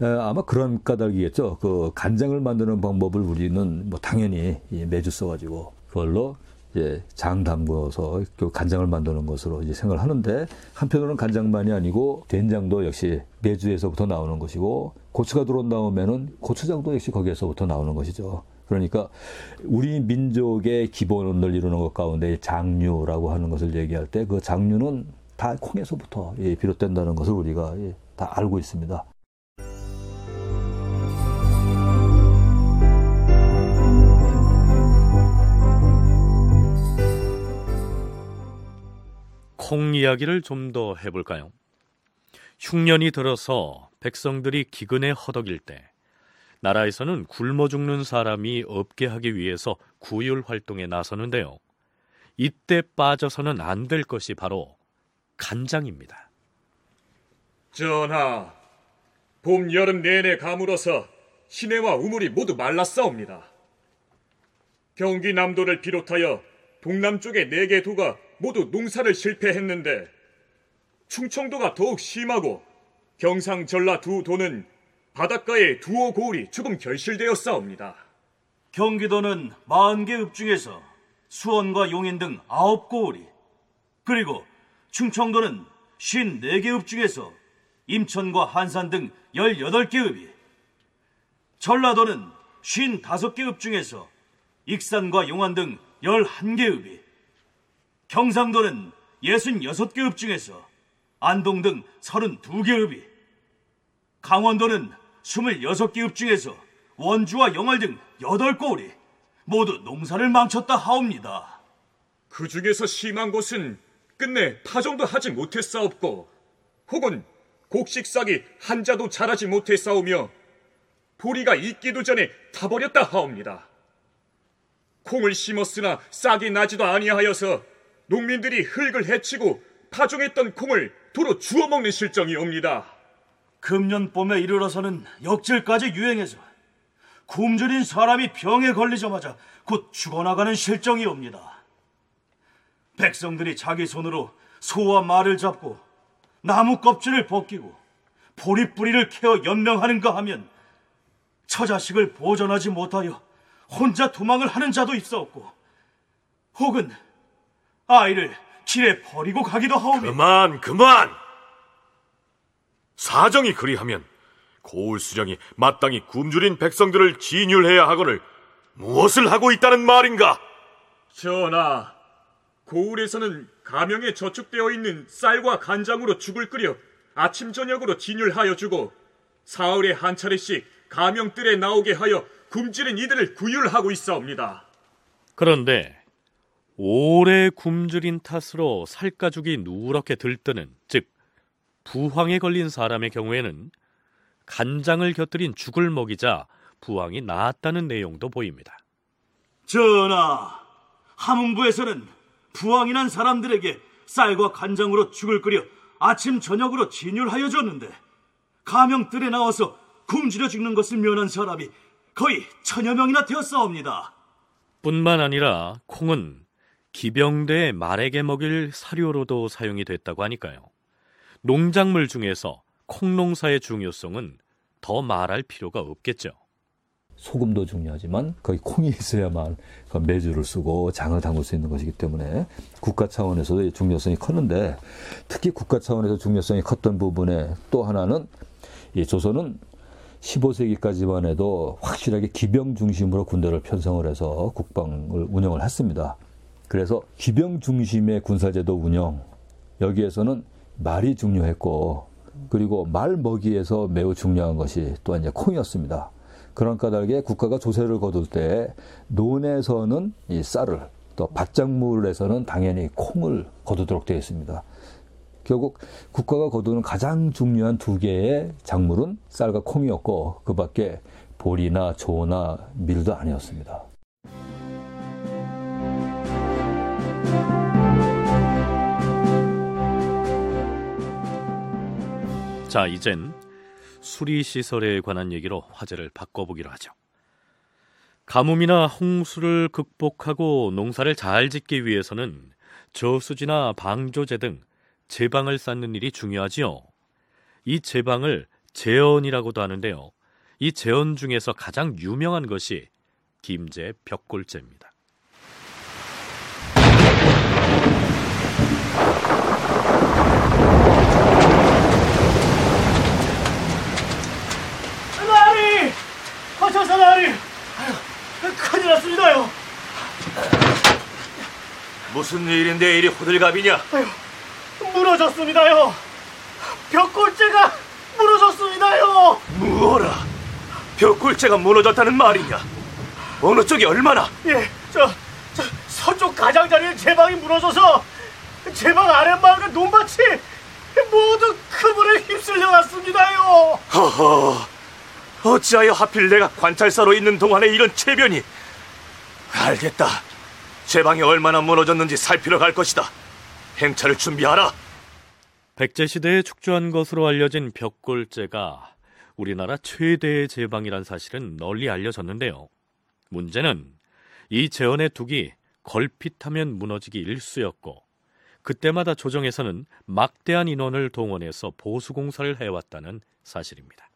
Speaker 5: 아마 그런 까닭이겠죠. 그 간장을 만드는 방법을 우리는 뭐 당연히 매주 써가지고 그걸로 이제 장 담궈서 그 간장을 만드는 것으로 이제 생각을 하는데 한편으로는 간장만이 아니고 된장도 역시 매주에서부터 나오는 것이고 고추가 들어온 다음에는 고추장도 역시 거기에서부터 나오는 것이죠. 그러니까 우리 민족의 기본을 이루는 것 가운데 장류라고 하는 것을 얘기할 때 그 장류는 다 콩에서부터 비롯된다는 것을 우리가 다 알고 있습니다.
Speaker 2: 콩 이야기를 좀 더 해볼까요? 흉년이 들어서 백성들이 기근에 허덕일 때 나라에서는 굶어 죽는 사람이 없게 하기 위해서 구휼 활동에 나서는데요. 이때 빠져서는 안 될 것이 바로 간장입니다.
Speaker 6: 전하, 봄, 여름 내내 가물어서 시내와 우물이 모두 말랐사옵니다. 경기 남도를 비롯하여 동남쪽의 네 개 도가 모두 농사를 실패했는데 충청도가 더욱 심하고 경상 전라 두 도는 바닷가의 두어 고을이 조금 결실되었사옵니다.
Speaker 12: 경기도는 40개 읍 중에서 수원과 용인 등 9고을이 그리고 충청도는 54개 읍 중에서 임천과 한산 등 18개 읍이 전라도는 55개 읍 중에서 익산과 용안 등 11개 읍이 경상도는 66개 읍 중에서 안동 등 32개 읍이 강원도는 26개 읍 중에서 원주와 영월 등 8고을이 모두 농사를 망쳤다 하옵니다.
Speaker 6: 그 중에서 심한 곳은 끝내 파종도 하지 못했사옵고 혹은 곡식싹이 한자도 자라지 못했사오며 보리가 익기도 전에 타버렸다 하옵니다. 콩을 심었으나 싹이 나지도 아니하여서 농민들이 흙을 해치고 파종했던 콩을 도로 주워 먹는 실정이 옵니다.
Speaker 12: 금년 봄에 이르러서는 역질까지 유행해서 굶주린 사람이 병에 걸리자마자 곧 죽어나가는 실정이 옵니다. 백성들이 자기 손으로 소와 말을 잡고 나무 껍질을 벗기고 보리뿌리를 캐어 연명하는가 하면 처자식을 보존하지 못하여 혼자 도망을 하는 자도 있었고 혹은 아이를 길에 버리고 가기도 하오며
Speaker 4: 그만 그만 사정이 그리하면 고울 수령이 마땅히 굶주린 백성들을 진율해야 하거늘 무엇을 하고 있다는 말인가?
Speaker 6: 전하, 고울에서는 가명에 저축되어 있는 쌀과 간장으로 죽을 끓여 아침 저녁으로 진율하여 주고 사흘에 한 차례씩 가명뜰에 나오게 하여 굶주린 이들을 구휼하고 있사옵니다.
Speaker 2: 그런데 오래 굶주린 탓으로 살가죽이 누렇게 들뜨는 즉 부황에 걸린 사람의 경우에는 간장을 곁들인 죽을 먹이자 부황이 나았다는 내용도 보입니다.
Speaker 12: 전하, 함흥부에서는 부황이 난 사람들에게 쌀과 간장으로 죽을 끓여 아침 저녁으로 진율하여 줬는데 가명뜰에 나와서 굶주려 죽는 것을 면한 사람이 거의 천여 명이나 되었사옵니다.
Speaker 2: 뿐만 아니라 콩은 기병대의 말에게 먹일 사료로도 사용이 됐다고 하니까요. 농작물 중에서 콩농사의 중요성은 더 말할 필요가 없겠죠.
Speaker 5: 소금도 중요하지만 거기 콩이 있어야만 그 매주를 쓰고 장을 담글 수 있는 것이기 때문에 국가 차원에서도 중요성이 컸는데 특히 국가 차원에서 중요성이 컸던 부분에 또 하나는 이 조선은 15세기까지만 해도 확실하게 기병 중심으로 군대를 편성을 해서 국방을 운영을 했습니다. 그래서 기병 중심의 군사제도 운영 여기에서는 말이 중요했고 그리고 말 먹이에서 매우 중요한 것이 또한 이제 콩이었습니다. 그런 까닭에 국가가 조세를 거둘 때 논에서는 이 쌀을 또 밭작물에서는 당연히 콩을 거두도록 되어 있습니다. 결국 국가가 거두는 가장 중요한 두 개의 작물은 쌀과 콩이었고 그 밖에 보리나 조나 밀도 아니었습니다.
Speaker 2: 자, 이젠 수리 시설에 관한 얘기로 화제를 바꿔보기로 하죠. 가뭄이나 홍수를 극복하고 농사를 잘 짓기 위해서는 저수지나 방조제 등 제방을 쌓는 일이 중요하지요. 이 제방을 제언이라고도 하는데요. 이 제언 중에서 가장 유명한 것이 김제 벽골제입니다.
Speaker 8: 나리! 거쳐서 나리! 아유, 큰일 났습니다요.
Speaker 10: 무슨 일인데 이리 호들갑이냐?
Speaker 8: 아유, 무너졌습니다요. 벽골재가 무너졌습니다요.
Speaker 10: 무어라? 벽골재가 무너졌다는 말이냐? 어느 쪽이 얼마나?
Speaker 8: 예, 저, 저 서쪽 가장자리에 제 방이 무너져서 제 방 아랫마을과 논밭이 모두 그물에 휩쓸려 갔습니다요.
Speaker 10: 허허, 어찌하여 하필 내가 관찰사로 있는 동안에 이런 체변이? 알겠다. 제 방이 얼마나 무너졌는지 살피러 갈 것이다. 행차를 준비하라.
Speaker 2: 백제 시대에 축조한 것으로 알려진 벽골제가 우리나라 최대의 제방이란 사실은 널리 알려졌는데요. 문제는 이 재원의 둑이 걸핏하면 무너지기 일쑤였고 그때마다 조정에서는 막대한 인원을 동원해서 보수 공사를 해왔다는 사실입니다.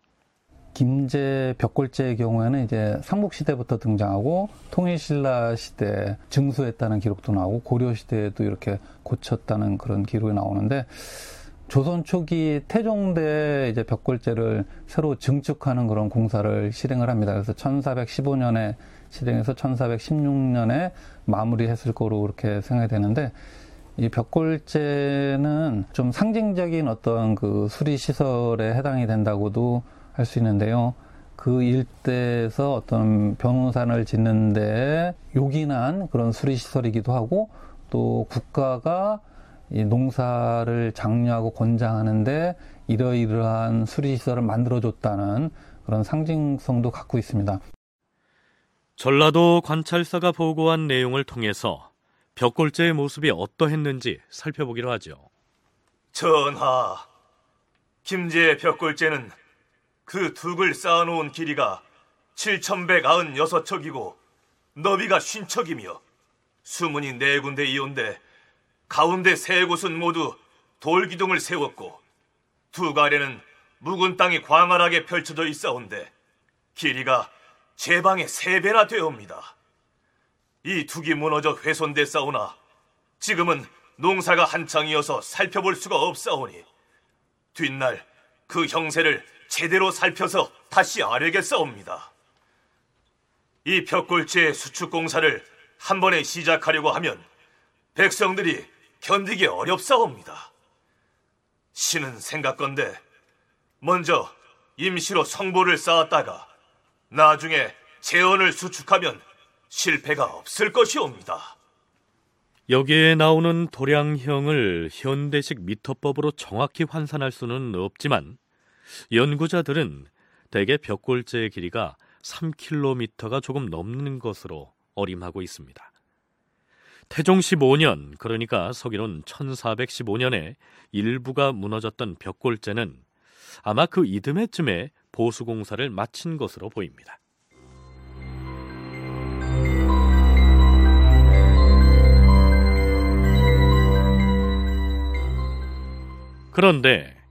Speaker 7: 김제 벽골제의 경우에는 이제 삼국 시대부터 등장하고 통일신라 시대 증수했다는 기록도 나오고 고려 시대에도 이렇게 고쳤다는 그런 기록이 나오는데 조선 초기 태종대 이제 벽골제를 새로 증축하는 그런 공사를 실행을 합니다. 그래서 1415년에 실행해서 1416년에 마무리했을 거로 그렇게 생각이 되는데 이 벽골제는 좀 상징적인 어떤 그 수리 시설에 해당이 된다고도 할 수 있는데요. 그 일대에서 어떤 변호산을 짓는데 요긴한 그런 수리 시설이기도 하고 또 국가가 이 농사를 장려하고 권장하는데 이러이러한 수리 시설을 만들어줬다는 그런 상징성도 갖고 있습니다.
Speaker 2: 전라도 관찰사가 보고한 내용을 통해서 벽골제의 모습이 어떠했는지 살펴보기로 하죠.
Speaker 11: 전하, 김제의 벽골제는 그 둑을 쌓아놓은 길이가 7,196척이고 너비가 50척이며 수문이 네 군데 이온데 가운데 세 곳은 모두 돌기둥을 세웠고 두 가래는 묵은 땅이 광활하게 펼쳐져 있사온데 길이가 제 방의 세 배나 되옵니다. 이 둑이 무너져 훼손돼 싸우나 지금은 농사가 한창이어서 살펴볼 수가 없사오니 뒷날 그 형세를 제대로 살펴서 다시 아뢰겠사옵니다. 이 벽골제 수축 공사를 한 번에 시작하려고 하면 백성들이 견디기 어렵사옵니다. 신은 생각건데 먼저 임시로 성보를 쌓았다가 나중에 재원을 수축하면 실패가 없을 것이옵니다.
Speaker 2: 여기에 나오는 도량형을 현대식 미터법으로 정확히 환산할 수는 없지만 연구자들은 대개 벽골제의 길이가 3km가 조금 넘는 것으로 어림하고 있습니다. 태종 15년, 그러니까 서기론 1415년에 일부가 무너졌던 벽골제는 아마 그 이듬해쯤에 보수공사를 마친 것으로 보입니다. 그런데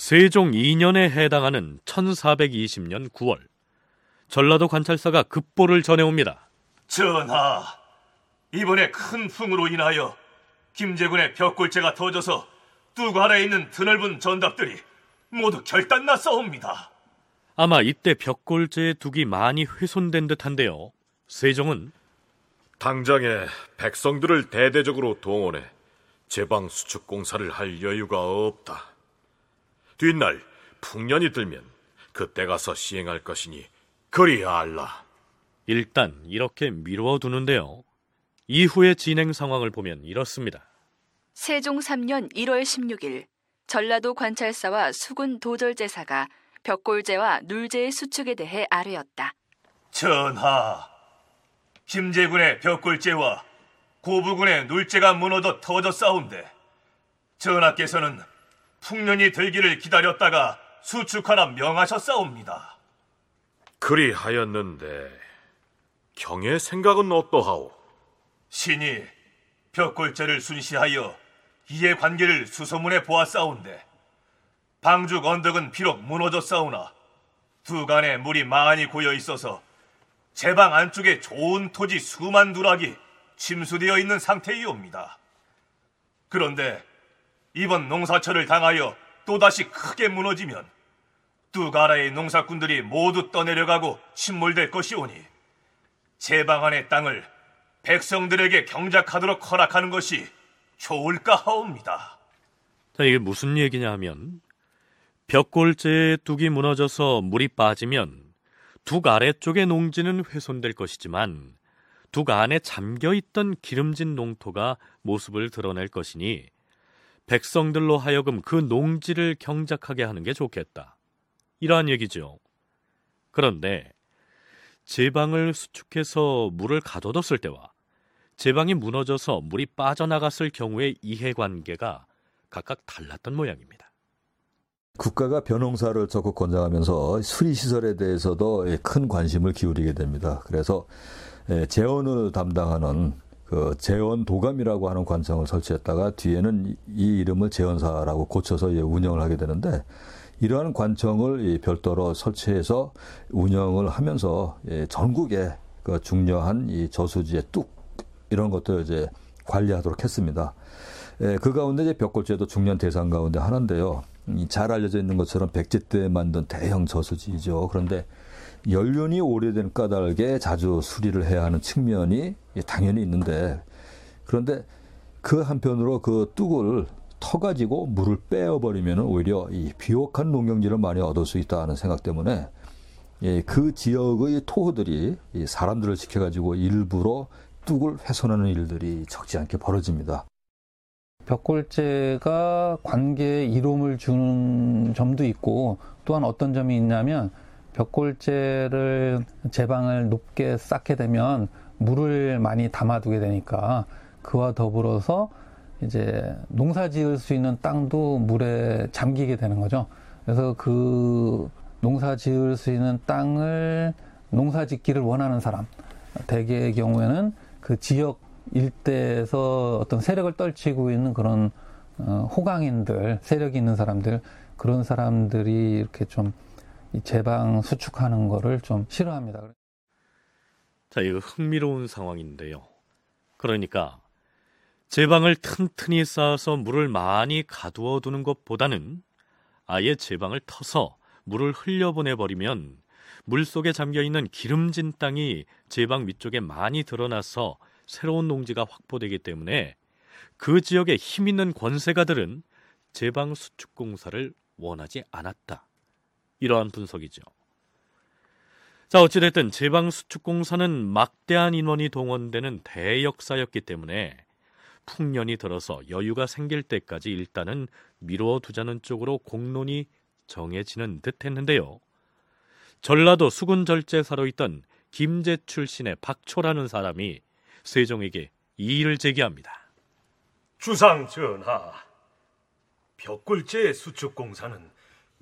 Speaker 2: 세종 2년에 해당하는 1420년 9월 전라도 관찰사가 급보를 전해옵니다.
Speaker 11: 전하, 이번에 큰 풍으로 인하여 김제군의 벽골재가 터져서 뚝 아래에 있는 드넓은 전답들이 모두 결단났사옵니다.
Speaker 2: 아마 이때 벽골재의 둑이 많이 훼손된 듯한데요. 세종은
Speaker 4: 당장에 백성들을 대대적으로 동원해 제방 수축 공사를 할 여유가 없다. 뒷날 풍년이 들면 그때 가서 시행할 것이니 그리 알라.
Speaker 2: 일단 이렇게 미루어 두는데요. 이후의 진행 상황을 보면 이렇습니다.
Speaker 1: 세종 3년 1월 16일 전라도 관찰사와 수군 도절제사가 벽골제와 눌제의 수축에 대해 아뢰었다.
Speaker 11: 전하, 김제군의 벽골제와 고부군의 눌제가 무너져 터져 싸운데 전하께서는 풍년이 들기를 기다렸다가 수축하라 명하셨사옵니다.
Speaker 4: 그리 하였는데 경의 생각은 어떠하오?
Speaker 11: 신이 벽골제를 순시하여 이해 관계를 수소문해 보았사온데 방죽 언덕은 비록 무너졌사오나 두 간에 물이 많이 고여 있어서 제방 안쪽에 좋은 토지 수만 두락이 침수되어 있는 상태이옵니다. 그런데 이번 농사철을 당하여 또다시 크게 무너지면 두 가라의 농사꾼들이 모두 떠내려가고 침몰될 것이오니 제방 안의 땅을 백성들에게 경작하도록 허락하는 것이 좋을까 하옵니다.
Speaker 2: 자, 이게 무슨 얘기냐 하면 벽골재의 둑이 무너져서 물이 빠지면 둑 아래쪽의 농지는 훼손될 것이지만 둑 안에 잠겨 있던 기름진 농토가 모습을 드러낼 것이니 백성들로 하여금 그 농지를 경작하게 하는 게 좋겠다. 이러한 얘기죠. 그런데 제방을 수축해서 물을 가둬뒀을 때와 제방이 무너져서 물이 빠져나갔을 경우의 이해관계가 각각 달랐던 모양입니다.
Speaker 5: 국가가 벼농사를 적극 권장하면서 수리 시설에 대해서도 큰 관심을 기울이게 됩니다. 그래서 재원을 담당하는 그 재원 도감이라고 하는 관청을 설치했다가 뒤에는 이 이름을 재원사라고 고쳐서 운영을 하게 되는데 이러한 관청을 별도로 설치해서 운영을 하면서 전국에 그 중요한 이 저수지의 뚝 이런 것들 이제 관리하도록 했습니다. 그 가운데 이제 벽골제도 중년 대상 가운데 하나인데요. 잘 알려져 있는 것처럼 백제 때 만든 대형 저수지죠. 그런데 연륜이 오래된 까닭에 자주 수리를 해야 하는 측면이 당연히 있는데 그런데 그 한편으로 그 뚝을 터 가지고 물을 빼어버리면 오히려 이 비옥한 농경지를 많이 얻을 수 있다는 생각 때문에 예, 그 지역의 토호들이 사람들을 지켜가지고 일부러 뚝을 훼손하는 일들이 적지 않게 벌어집니다.
Speaker 7: 벽골제가 관계에 이로움을 주는 점도 있고 또한 어떤 점이 있냐면 벽골재를 제방을 높게 쌓게 되면 물을 많이 담아두게 되니까 그와 더불어서 이제 농사 지을 수 있는 땅도 물에 잠기게 되는 거죠. 그래서 그 농사 지을 수 있는 땅을 농사 짓기를 원하는 사람, 대개의 경우에는 그 지역 일대에서 어떤 세력을 떨치고 있는 그런 어, 호강인들, 세력이 있는 사람들, 그런 사람들이 이렇게 좀 제방 수축하는 거를 좀 싫어합니다.
Speaker 2: 자, 이거 흥미로운 상황인데요. 그러니까 제방을 튼튼히 쌓아서 물을 많이 가두어 두는 것보다는 아예 제방을 터서 물을 흘려보내 버리면 물 속에 잠겨 있는 기름진 땅이 제방 위쪽에 많이 드러나서 새로운 농지가 확보되기 때문에 그 지역에 힘 있는 권세가들은 제방 수축 공사를 원하지 않았다. 이러한 분석이죠. 자, 어찌됐든 제방 수축 공사는 막대한 인원이 동원되는 대역사였기 때문에 풍년이 들어서 여유가 생길 때까지 일단은 미루어 두자는 쪽으로 공론이 정해지는 듯 했는데요. 전라도 수군절제사로 있던 김제 출신의 박초라는 사람이 세종에게 이의를 제기합니다.
Speaker 13: 주상 전하, 벽골제 수축 공사는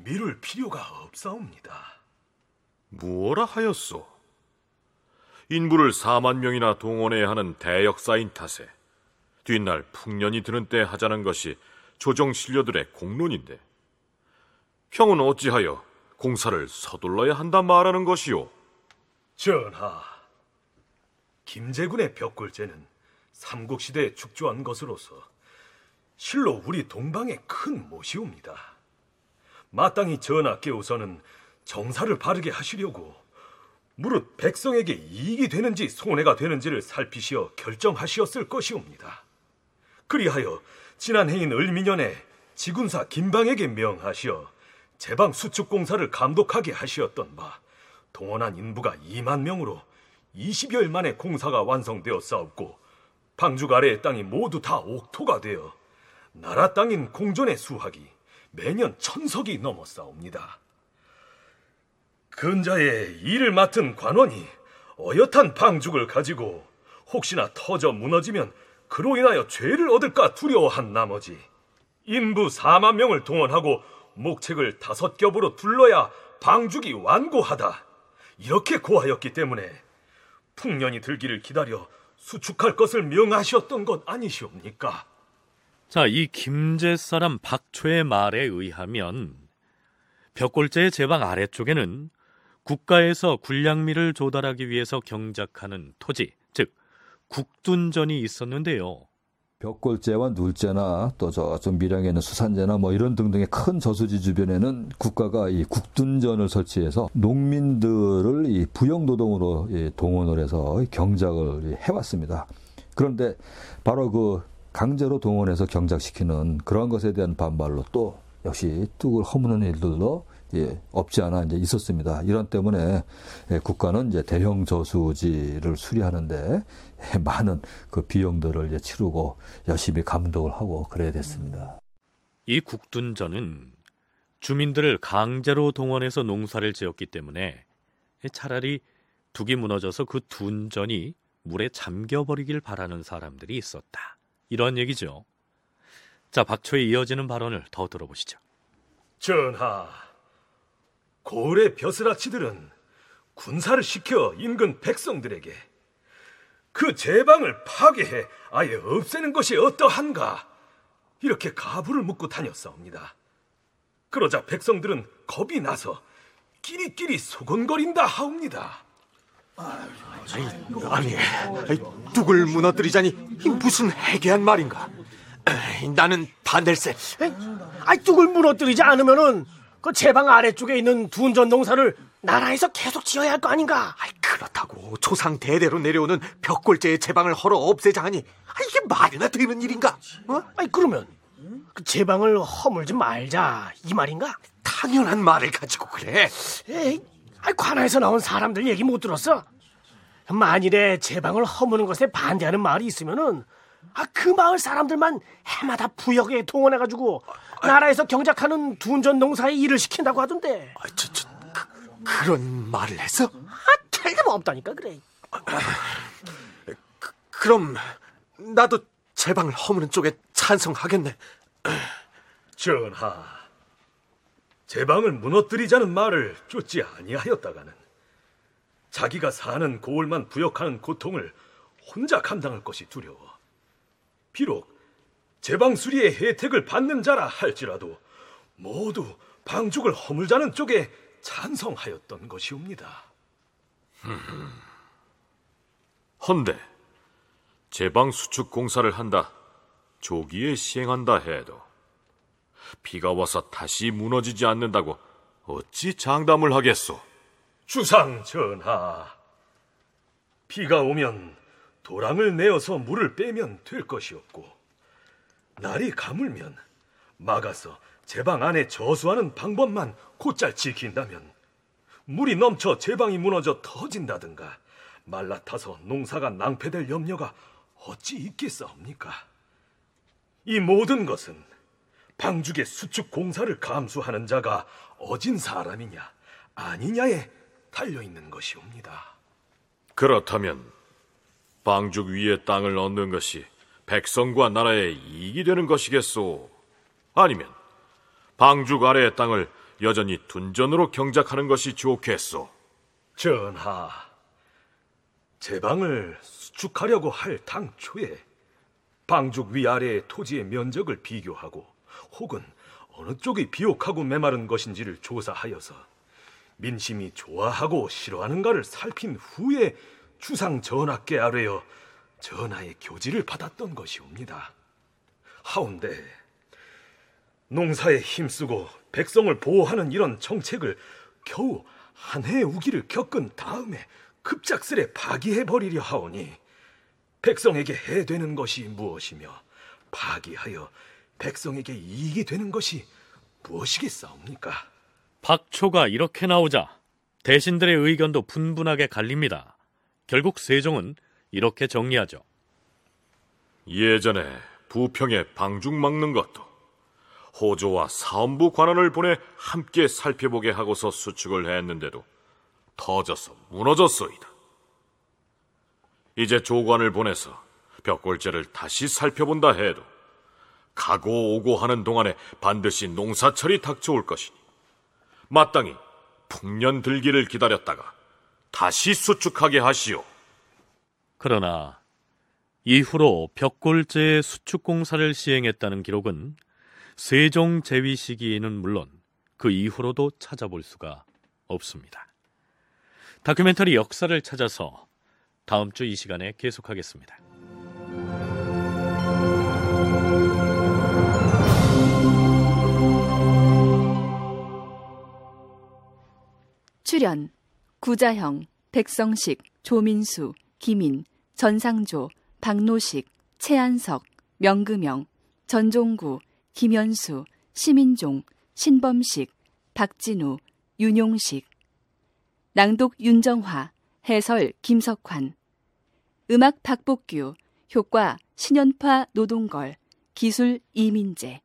Speaker 13: 미룰 필요가 없사옵니다.
Speaker 4: 무엇라 하였소? 인부를 4만 명이나 동원해야 하는 대역사인 탓에 뒷날 풍년이 드는 때 하자는 것이 조정 신료들의 공론인데 형은 어찌하여 공사를 서둘러야 한다 말하는 것이오?
Speaker 13: 전하, 김제군의 벽골제는 삼국시대에 축조한 것으로서 실로 우리 동방의 큰 못이옵니다. 마땅히 전하께우서는 정사를 바르게 하시려고 무릇 백성에게 이익이 되는지 손해가 되는지를 살피시어 결정하시었을 것이옵니다. 그리하여 지난 해인 을미년에 지군사 김방에게 명하시어 제방 수축 공사를 감독하게 하시었던 바 동원한 인부가 2만 명으로 20여일 만에 공사가 완성되었사옵고 방죽 아래의 땅이 모두 다 옥토가 되어 나라 땅인 공전의 수확이 매년 천석이 넘어싸옵니다. 근자에 일을 맡은 관원이 어엿한 방죽을 가지고 혹시나 터져 무너지면 그로 인하여 죄를 얻을까 두려워한 나머지 인부 4만 명을 동원하고 목책을 다섯 겹으로 둘러야 방죽이 완고하다. 이렇게 고하였기 때문에 풍년이 들기를 기다려 수축할 것을 명하셨던 것 아니시옵니까?
Speaker 2: 자, 이 김제 사람 박초의 말에 의하면 벽골제의 제방 아래쪽에는 국가에서 군량미를 조달하기 위해서 경작하는 토지, 즉 국둔전이 있었는데요.
Speaker 5: 벽골제와 눌제나 또 저쪽 밀양에는 수산제나 뭐 이런 등등의 큰 저수지 주변에는 국가가 이 국둔전을 설치해서 농민들을 이 부영노동으로 동원을 해서 경작을 해왔습니다. 그런데 바로 그 강제로 동원해서 경작시키는 그런 것에 대한 반발로 또 역시 뚝을 허무는 일들도 예, 없지 않아 이제 있었습니다. 이런 때문에 예, 국가는 이제 대형 저수지를 수리하는데 예, 많은 그 비용들을 이제 치르고 열심히 감독을 하고 그래야 됐습니다.
Speaker 2: 이 국둔전은 주민들을 강제로 동원해서 농사를 지었기 때문에 차라리 둑이 무너져서 그 둔전이 물에 잠겨버리길 바라는 사람들이 있었다. 이런 얘기죠. 자, 박초의 이어지는 발언을 더 들어보시죠.
Speaker 13: 전하, 고을의 벼슬아치들은 군사를 시켜 인근 백성들에게 그 제방을 파괴해 아예 없애는 것이 어떠한가 이렇게 가부를 묻고 다녔사옵니다. 그러자 백성들은 겁이 나서 끼리끼리 소곤거린다 하옵니다.
Speaker 14: 아니, 아니 뚝을 무너뜨리자니 무슨 해괴한 말인가? 나는 반댈세.
Speaker 15: 아니 뚝을 무너뜨리지 않으면은 그 제방 아래쪽에 있는 둔전 농사를 나라에서 계속 지어야 할 거 아닌가?
Speaker 14: 아이, 그렇다고 조상 대대로 내려오는 벽골제의 제방을 헐어 없애자 하니 아, 이게 말이나 되는 일인가?
Speaker 15: 어? 아니 그러면 그 제방을 허물지 말자 이 말인가?
Speaker 14: 당연한 말을 가지고 그래.
Speaker 15: 에이, 아니, 관아에서 나온 사람들 얘기 못 들었어? 만일에 제 방을 허무는 것에 반대하는 마을이 있으면은 아, 그 마을 사람들만 해마다 부역에 동원해가지고 나라에서 경작하는 둔전 농사에 일을 시킨다고 하던데.
Speaker 14: 아, 저, 저, 그런 말을 했어?
Speaker 15: 아, 틀림없다니까 그래.
Speaker 14: 그, 그럼 나도 제 방을 허무는 쪽에 찬성하겠네.
Speaker 13: 전하, 제 방을 무너뜨리자는 말을 쫓지 아니하였다가는 자기가 사는 고을만 부역하는 고통을 혼자 감당할 것이 두려워. 비록 제방 수리의 혜택을 받는 자라 할지라도 모두 방죽을 허물자는 쪽에 찬성하였던 것이옵니다.
Speaker 4: 헌데 제방 수축 공사를 한다. 조기에 시행한다 해도 비가 와서 다시 무너지지 않는다고 어찌 장담을 하겠소?
Speaker 13: 주상 전하, 비가 오면 도랑을 내어서 물을 빼면 될 것이었고 날이 가물면 막아서 제 방 안에 저수하는 방법만 곧잘 지킨다면 물이 넘쳐 제 방이 무너져 터진다든가 말라타서 농사가 낭패될 염려가 어찌 있겠사옵니까? 이 모든 것은 방죽의 수축 공사를 감수하는 자가 어진 사람이냐 아니냐에 달려 있는 것이옵니다.
Speaker 4: 그렇다면 방죽 위의 땅을 얻는 것이 백성과 나라에 이익이 되는 것이겠소? 아니면 방죽 아래의 땅을 여전히 둔전으로 경작하는 것이 좋겠소?
Speaker 13: 전하, 제 방을 수축하려고 할 당초에 방죽 위아래의 토지의 면적을 비교하고 혹은 어느 쪽이 비옥하고 메마른 것인지를 조사하여서 민심이 좋아하고 싫어하는가를 살핀 후에 주상 전하께 아뢰어 전하의 교지를 받았던 것이옵니다. 하운데 농사에 힘쓰고 백성을 보호하는 이런 정책을 겨우 한 해의 우기를 겪은 다음에 급작스레 파기해 버리려 하오니 백성에게 해되는 것이 무엇이며 파기하여 백성에게 이익이 되는 것이 무엇이겠사옵니까?
Speaker 2: 박초가 이렇게 나오자 대신들의 의견도 분분하게 갈립니다. 결국 세종은 이렇게 정리하죠.
Speaker 4: 예전에 부평에 방죽 막는 것도 호조와 사원부 관원을 보내 함께 살펴보게 하고서 수축을 했는데도 터져서 무너졌소이다. 이제 조관을 보내서 벽골제를 다시 살펴본다 해도 가고 오고 하는 동안에 반드시 농사철이 닥쳐올 것이니 마땅히 풍년 들기를 기다렸다가 다시 수축하게 하시오.
Speaker 2: 그러나 이후로 벽골제의 수축 공사를 시행했다는 기록은 세종 재위 시기에는 물론 그 이후로도 찾아볼 수가 없습니다. 다큐멘터리 역사를 찾아서 다음 주 이 시간에 계속하겠습니다.
Speaker 1: 출연 구자형, 백성식, 조민수, 김인, 전상조, 박노식, 최한석, 명금영, 전종구, 김현수, 시민종, 신범식, 박진우, 윤용식 낭독 윤정화, 해설 김석환 음악 박복규, 효과 신연파 노동걸, 기술 이민재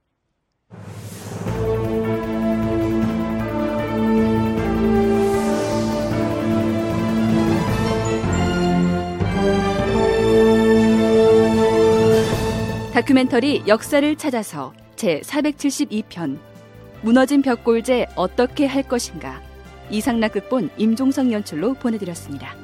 Speaker 1: 다큐멘터리 역사를 찾아서 제 472편 무너진 벽골제 어떻게 할 것인가 이상락 극본 임종성 연출로 보내드렸습니다.